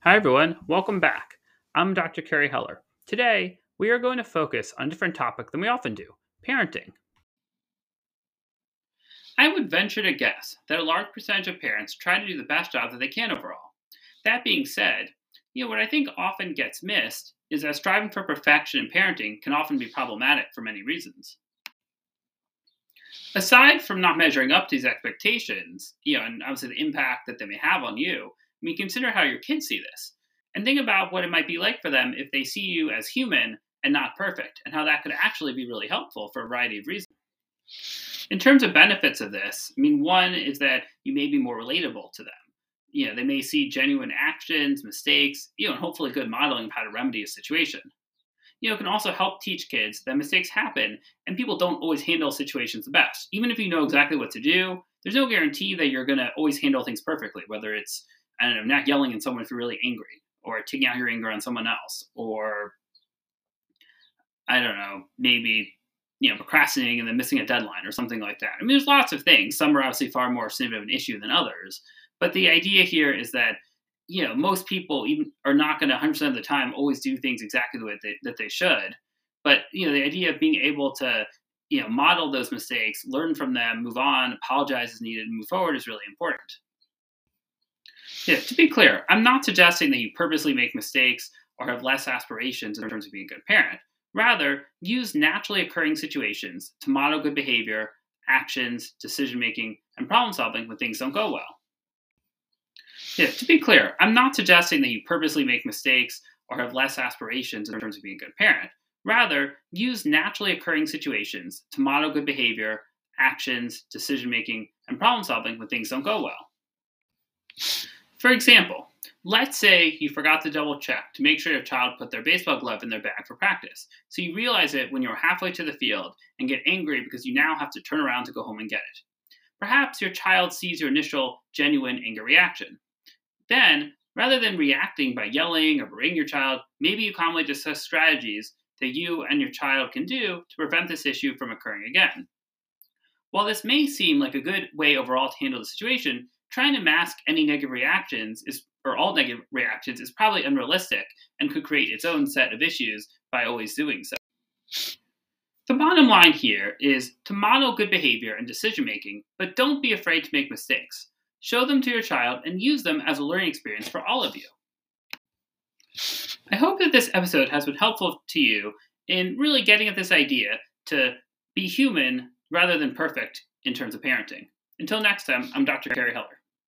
Hi, everyone. Welcome back. I'm Dr. Carey Heller. Today, we are going to focus on a different topic than we often do parenting. I would venture to guess that a large percentage of parents try to do the best job that they can overall. That being said, you know, what I think often gets missed is that striving for perfection in parenting can often be problematic for many reasons. Aside from not measuring up to these expectations, you know, and obviously the impact that they may have on you, mean, consider how your kids see this. And think about what it might be like for them if they see you as human and not perfect, and how that could actually be really helpful for a variety of reasons. In terms of benefits of this, I mean, one is that you may be more relatable to them. You know, they may see genuine actions, mistakes, you know, and hopefully good modeling of how to remedy a situation. You know, it can also help teach kids that mistakes happen and people don't always handle situations the best. Even if you know exactly what to do, there's no guarantee that you're going to always handle things perfectly, whether it's I don't know, not yelling at someone if you're really angry, or taking out your anger on someone else, or I don't know, maybe you know, procrastinating and then missing a deadline or something like that. I mean, there's lots of things. Some are obviously far more significant of an issue than others. But the idea here is that, you know, most people even are not going to 100% of the time always do things exactly the way they, that they should. But, you know, the idea of being able to, you know, model those mistakes, learn from them, move on, apologize as needed, and move forward is really important. Yeah, to be clear, I'm not suggesting that you purposely make mistakes or have less aspirations in terms of being a good parent. Rather, use naturally occurring situations to model good behavior, actions, decision making, and problem solving when things don't go well. Yeah, to be clear, I'm not suggesting that you purposely make mistakes or have less aspirations in terms of being a good parent. Rather, use naturally occurring situations to model good behavior, actions, decision making, and problem solving when things don't go well. For example, let's say you forgot to double check to make sure your child put their baseball glove in their bag for practice. So you realize it when you're halfway to the field and get angry because you now have to turn around to go home and get it. Perhaps your child sees your initial genuine anger reaction. Then, rather than reacting by yelling or berating your child, maybe you calmly discuss strategies that you and your child can do to prevent this issue from occurring again. While this may seem like a good way overall to handle the situation, trying to mask any negative reactions is or all negative reactions is probably unrealistic and could create its own set of issues by always doing so. The bottom line here is to model good behavior and decision making, but don't be afraid to make mistakes. Show them to your child and use them as a learning experience for all of you. I hope that this episode has been helpful to you in really getting at this idea to be human rather than perfect in terms of parenting. Until next time, I'm Dr. Carey Heller.